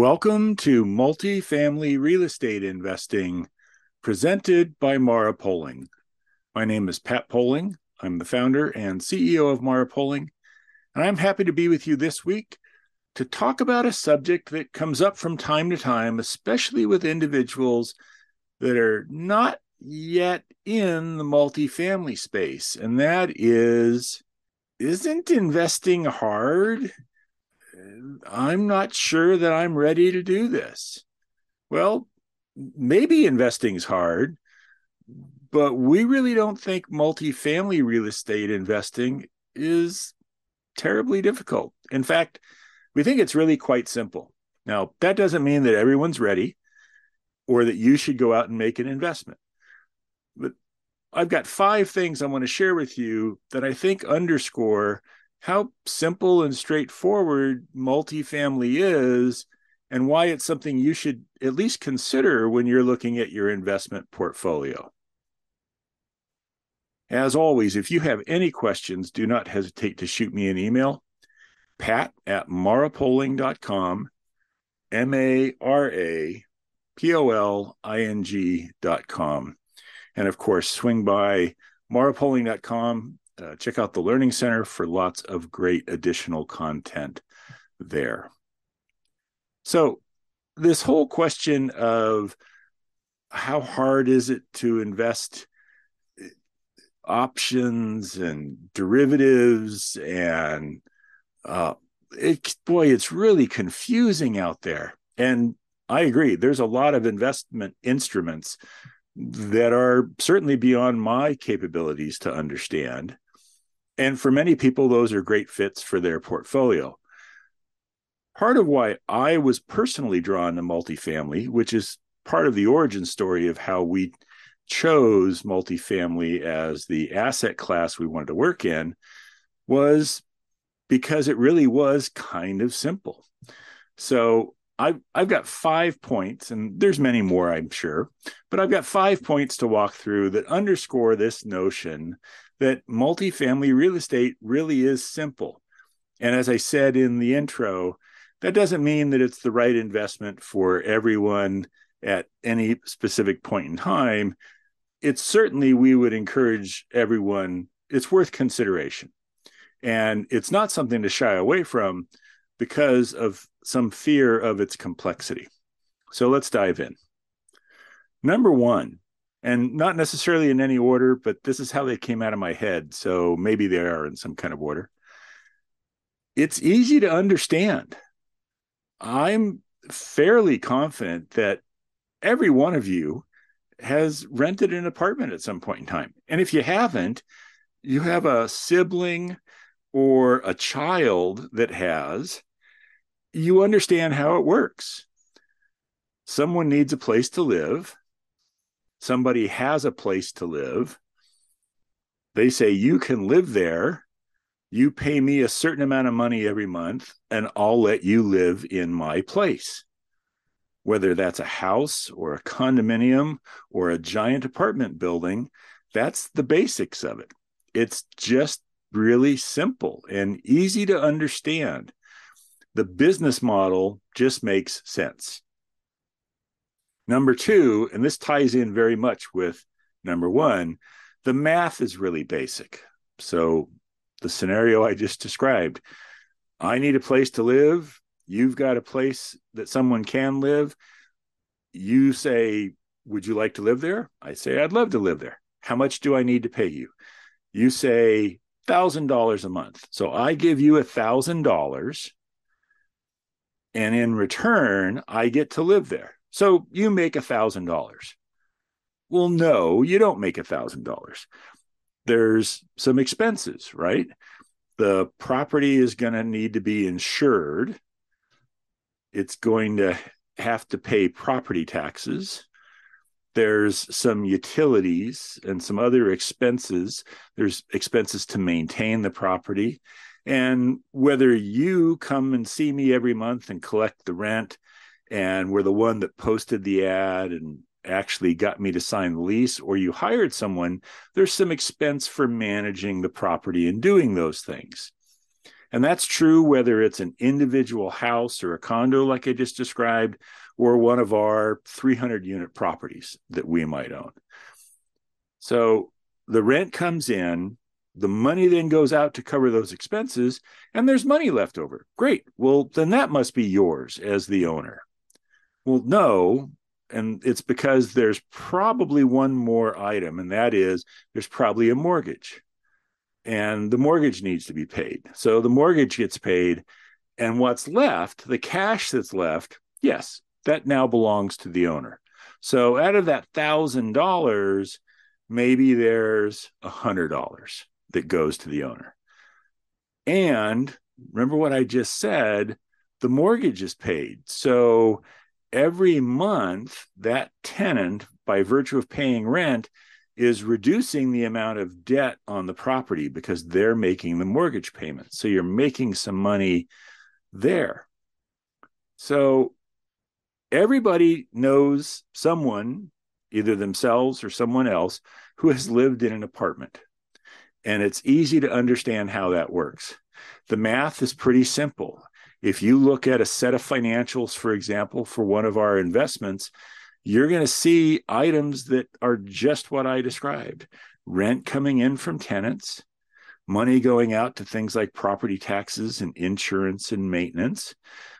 Welcome to Multifamily Real Estate Investing, presented by Mara Poling. My name is Pat Poling. I'm the founder and CEO of Mara Poling, and I'm happy to be with you this week to talk about a subject that comes up from time to time, especially with individuals that are not yet in the multifamily space, and that is isn't investing hard? I'm not sure that I'm ready to do this. Well, maybe investing's hard, but we really don't think multifamily real estate investing is terribly difficult. In fact, we think it's really quite simple. Now, that doesn't mean that everyone's ready or that you should go out and make an investment. But I've got five things I want to share with you that I think underscore how simple and straightforward multifamily is and why it's something you should at least consider when you're looking at your investment portfolio. As always, if you have any questions, do not hesitate to shoot me an email, pat at marapoling.com, M A R A P O L I N G.com. And of course, swing by marapoling.com uh, check out the Learning Center for lots of great additional content there. So, this whole question of how hard is it to invest uh, options and derivatives and uh, it, boy, it's really confusing out there. And I agree, there's a lot of investment instruments that are certainly beyond my capabilities to understand. And for many people, those are great fits for their portfolio. Part of why I was personally drawn to multifamily, which is part of the origin story of how we chose multifamily as the asset class we wanted to work in, was because it really was kind of simple. So I've I've got five points, and there's many more, I'm sure, but I've got five points to walk through that underscore this notion that multifamily real estate really is simple. And as I said in the intro, that doesn't mean that it's the right investment for everyone at any specific point in time. It's certainly, we would encourage everyone, it's worth consideration. And it's not something to shy away from because of some fear of its complexity. So let's dive in. Number one, and not necessarily in any order, but this is how they came out of my head. So maybe they are in some kind of order. It's easy to understand. I'm fairly confident that every one of you has rented an apartment at some point in time. And if you haven't, you have a sibling or a child that has, you understand how it works. Someone needs a place to live somebody has a place to live, they say, You can live there. You pay me a certain amount of money every month, and I'll let you live in my place. Whether that's a house or a condominium or a giant apartment building, that's the basics of it. It's just really simple and easy to understand. The business model just makes sense. Number two, and this ties in very much with number one, the math is really basic. So, the scenario I just described I need a place to live. You've got a place that someone can live. You say, Would you like to live there? I say, I'd love to live there. How much do I need to pay you? You say, $1,000 a month. So I give you $1,000. And in return, I get to live there. So you make a thousand dollars. Well, no, you don't make a thousand dollars. There's some expenses, right? The property is going to need to be insured. It's going to have to pay property taxes. There's some utilities and some other expenses. There's expenses to maintain the property. And whether you come and see me every month and collect the rent, and were the one that posted the ad and actually got me to sign the lease or you hired someone there's some expense for managing the property and doing those things And that's true whether it's an individual house or a condo, like I just described, or one of our 300 unit properties that we might own. So the rent comes in, the money then goes out to cover those expenses, and there's money left over. Great. Well, then that must be yours as the owner. Well, no. And it's because there's probably one more item, and that is there's probably a mortgage and the mortgage needs to be paid. So the mortgage gets paid, and what's left, the cash that's left, yes, that now belongs to the owner. So out of that thousand dollars, maybe there's a hundred dollars that goes to the owner. And remember what I just said, the mortgage is paid. So every month, that tenant, by virtue of paying rent, is reducing the amount of debt on the property because they're making the mortgage payment. So you're making some money there. So everybody knows someone, either themselves or someone else, who has lived in an apartment. And it's easy to understand how that works. The math is pretty simple. If you look at a set of financials, for example, for one of our investments, you're going to see items that are just what I described rent coming in from tenants, money going out to things like property taxes and insurance and maintenance,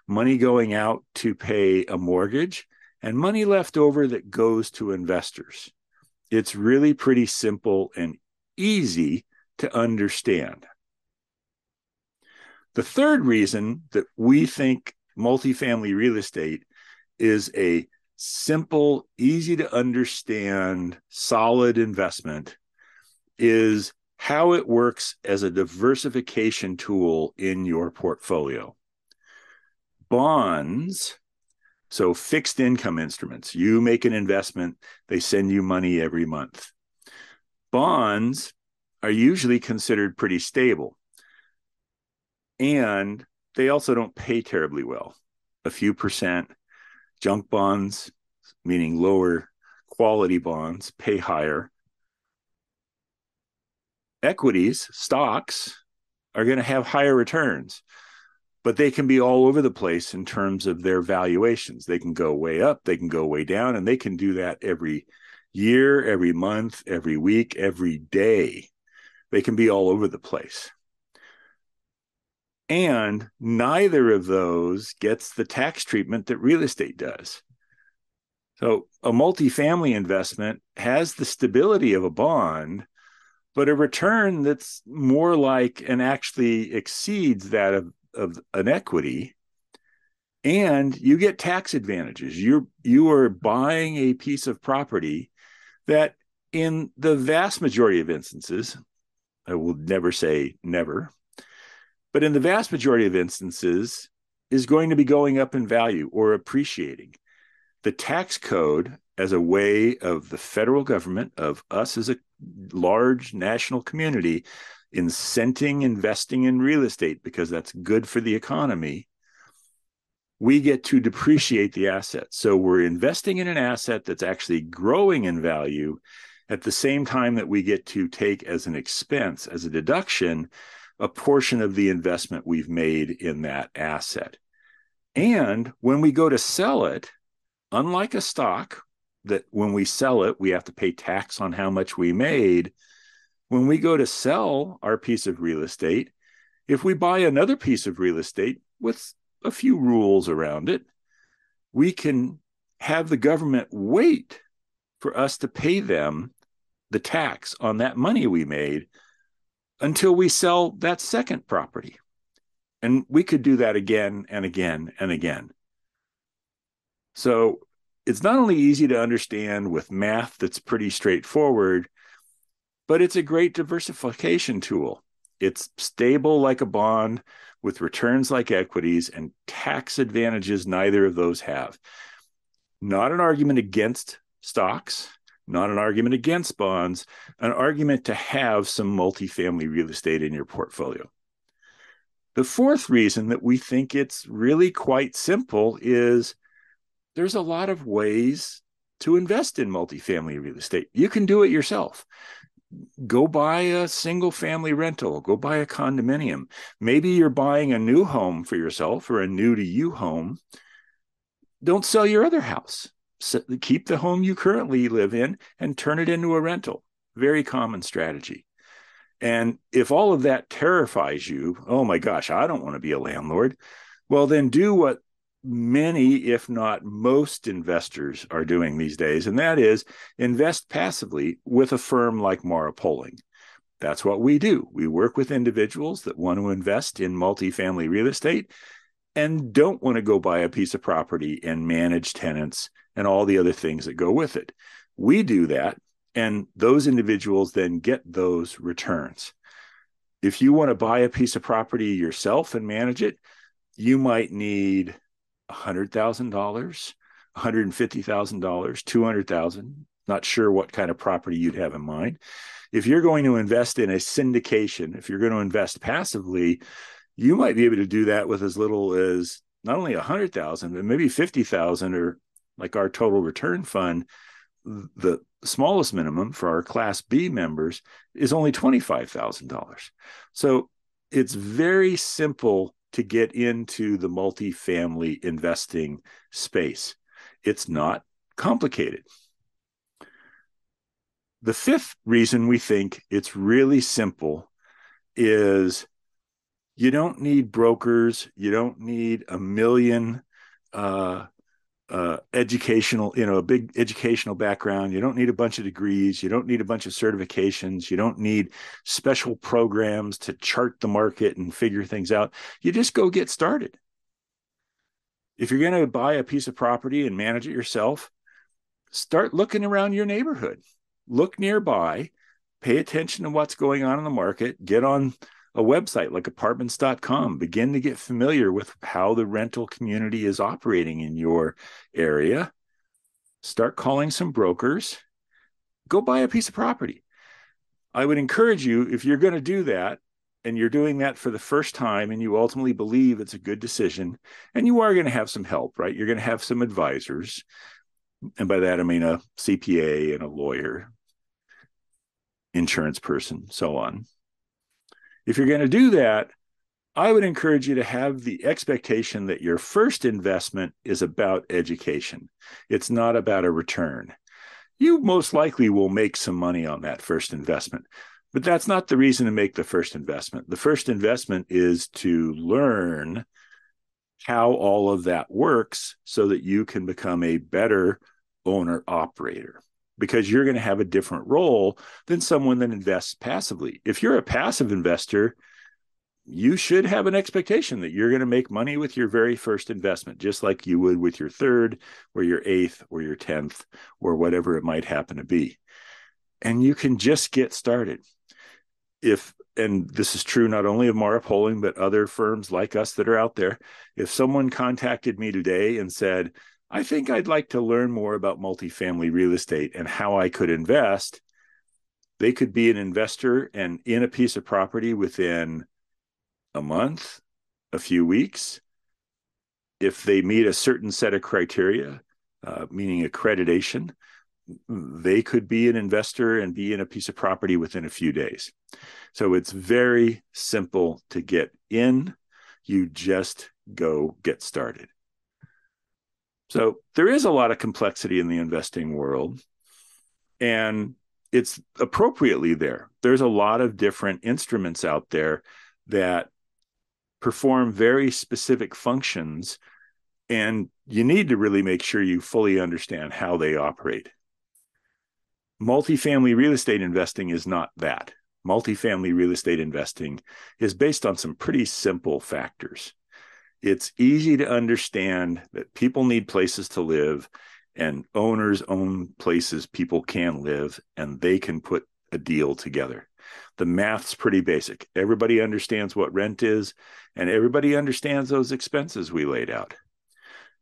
money going out to pay a mortgage, and money left over that goes to investors. It's really pretty simple and easy to understand. The third reason that we think multifamily real estate is a simple, easy to understand, solid investment is how it works as a diversification tool in your portfolio. Bonds, so fixed income instruments, you make an investment, they send you money every month. Bonds are usually considered pretty stable. And they also don't pay terribly well, a few percent Junk bonds, meaning lower quality bonds, pay higher. Equities, stocks, are going to have higher returns, but they can be all over the place in terms of their valuations. They can go way up, they can go way down, and they can do that every year, every month, every week, every day. They can be all over the place. And neither of those gets the tax treatment that real estate does. So a multifamily investment has the stability of a bond, but a return that's more like and actually exceeds that of, of an equity. And you get tax advantages. You're you are buying a piece of property that in the vast majority of instances, I will never say never, but in the vast majority of instances is going to be going up in value or appreciating. The tax code, as a way of the federal government, of us as a large national community, incenting investing in real estate because that's good for the economy, we get to depreciate the asset. So we're investing in an asset that's actually growing in value at the same time that we get to take as an expense, as a deduction, a portion of the investment we've made in that asset. And when we go to sell it, unlike a stock, that when we sell it, we have to pay tax on how much we made. When we go to sell our piece of real estate, if we buy another piece of real estate with a few rules around it, we can have the government wait for us to pay them the tax on that money we made until we sell that second property. And we could do that again and again and again. So it's not only easy to understand with math that's pretty straightforward, but it's a great diversification tool. It's stable like a bond with returns like equities and tax advantages neither of those have. Not an argument against stocks, not an argument against bonds, an argument to have some multifamily real estate in your portfolio. The fourth reason that we think it's really quite simple is there's a lot of ways to invest in multifamily real estate. You can do it yourself. go buy a single family rental, go buy a condominium. Maybe you're buying a new home for yourself or a new to you home. Don't sell your other house. Keep the home you currently live in and turn it into a rental. Very common strategy. And if all of that terrifies you, oh my gosh, I don't want to be a landlord. Well, then do what many, if not most investors are doing these days, and that is invest passively with a firm like Mara Poling. That's what we do. We work with individuals that want to invest in multifamily real estate and don't want to go buy a piece of property and manage tenants and all the other things that go with it. We do that, and those individuals then get those returns. If you want to buy a piece of property yourself and manage it, you might need $100,000, $150,000, 200,000, not sure what kind of property you'd have in mind. If you're going to invest in a syndication, if you're going to invest passively, you might be able to do that with as little as not only 100,000 but maybe 50,000 or like our total return fund the smallest minimum for our class B members is only $25,000. So it's very simple to get into the multifamily investing space. It's not complicated. The fifth reason we think it's really simple is you don't need brokers, you don't need a million uh, uh, educational, you know, a big educational background. You don't need a bunch of degrees. You don't need a bunch of certifications. You don't need special programs to chart the market and figure things out. You just go get started. If you're going to buy a piece of property and manage it yourself, start looking around your neighborhood. Look nearby, pay attention to what's going on in the market, get on a website like apartments.com. Begin to get familiar with how the rental community is operating in your area. Start calling some brokers. Go buy a piece of property. I would encourage you, if you're going to do that, and you're doing that for the first time and you ultimately believe it's a good decision and you are going to have some help right you're going to have some advisors and by that i mean a cpa and a lawyer insurance person so on if you're going to do that, I would encourage you to have the expectation that your first investment is about education. It's not about a return. You most likely will make some money on that first investment, but that's not the reason to make the first investment. The first investment is to learn how all of that works so that you can become a better owner operator because you're going to have a different role than someone that invests passively. If you're a passive investor, you should have an expectation that you're going to make money with your very first investment, just like you would with your third or your eighth or your 10th or whatever it might happen to be. And you can just get started. If, and this is true not only of Mara Poling, but other firms like us that are out there. If someone contacted me today and said, I think I'd like to learn more about multifamily real estate and how I could invest. They could be an investor and in a piece of property within a month, a few weeks. If they meet a certain set of criteria, uh, meaning accreditation, they could be an investor and be in a piece of property within a few days. So it's very simple to get in. You just go get started. So there is a lot of complexity in the investing world, and it's appropriately there. There's a lot of different instruments out there that perform very specific functions, and you need to really make sure you fully understand how they operate. Multifamily real estate investing is not that. Multifamily real estate investing is based on some pretty simple factors it's easy to understand that people need places to live and owners own places people can live and they can put a deal together. The math's pretty basic. Everybody understands what rent is and everybody understands those expenses we laid out.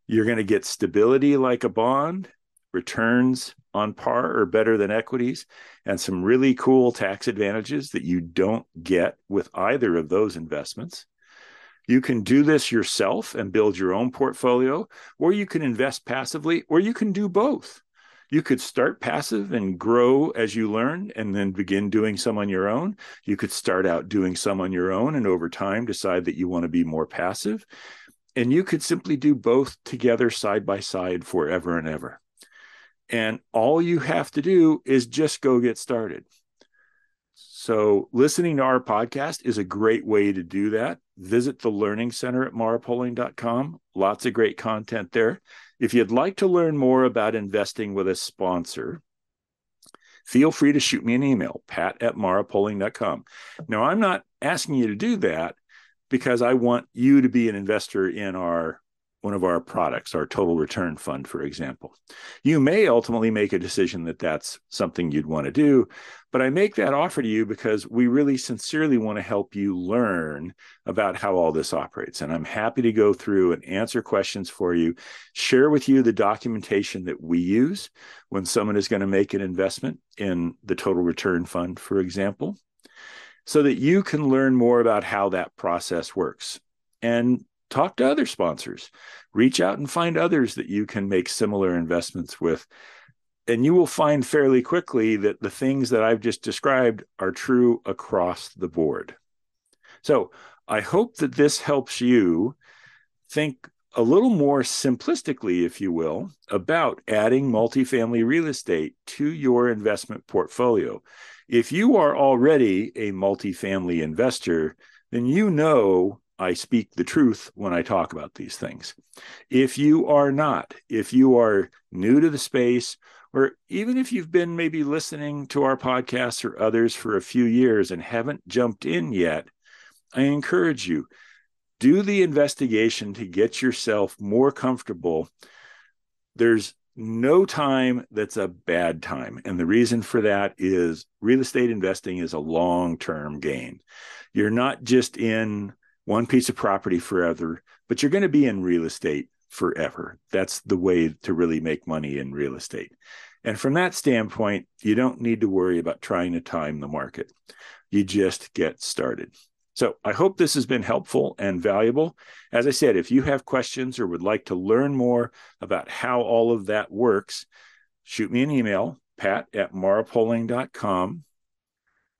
You're going to get stability like a bond, returns on par or better than equities, and some really cool tax advantages that you don't get with either of those investments. You can do this yourself and build your own portfolio, or you can invest passively, or you can do both. You could start passive and grow as you learn and then begin doing some on your own. You could start out doing some on your own and over time decide that you want to be more passive. And you could simply do both together side by side forever and ever. And all you have to do is just go get started. So, listening to our podcast is a great way to do that. Visit the Learning Center at marapoling.com. Lots of great content there. If you'd like to learn more about investing with a sponsor, feel free to shoot me an email, pat at marapoling.com. Now, I'm not asking you to do that because I want you to be an investor in our one of our products, our total return fund, for example. You may ultimately make a decision that that's something you'd want to do, but I make that offer to you because we really sincerely want to help you learn about how all this operates. And I'm happy to go through and answer questions for you, share with you the documentation that we use when someone is going to make an investment in the total return fund, for example, so that you can learn more about how that process works. And talk to other sponsors, reach out and find others that you can make similar investments with. And you will find fairly quickly that the things that I've just described are true across the board. So I hope that this helps you think a little more simplistically, if you will, about adding multifamily real estate to your investment portfolio. If you are already a multifamily investor, then you know I speak the truth when I talk about these things. If you are not, if you are new to the space, or even if you've been maybe listening to our podcasts or others for a few years and haven't jumped in yet, I encourage you do the investigation to get yourself more comfortable. There's no time that's a bad time. And the reason for that is real estate investing is a long term gain. You're not just in one piece of property forever, but you're going to be in real estate forever. That's the way to really make money in real estate. And from that standpoint, you don't need to worry about trying to time the market. You just get started. So I hope this has been helpful and valuable. As I said, if you have questions or would like to learn more about how all of that works, shoot me an email, pat at marapoling.com.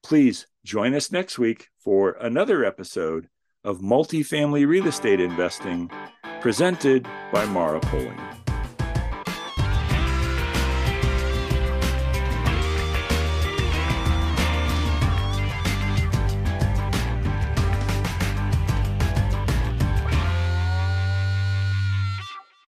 Please join us next week for another episode of multifamily real estate investing presented by Mara Poling.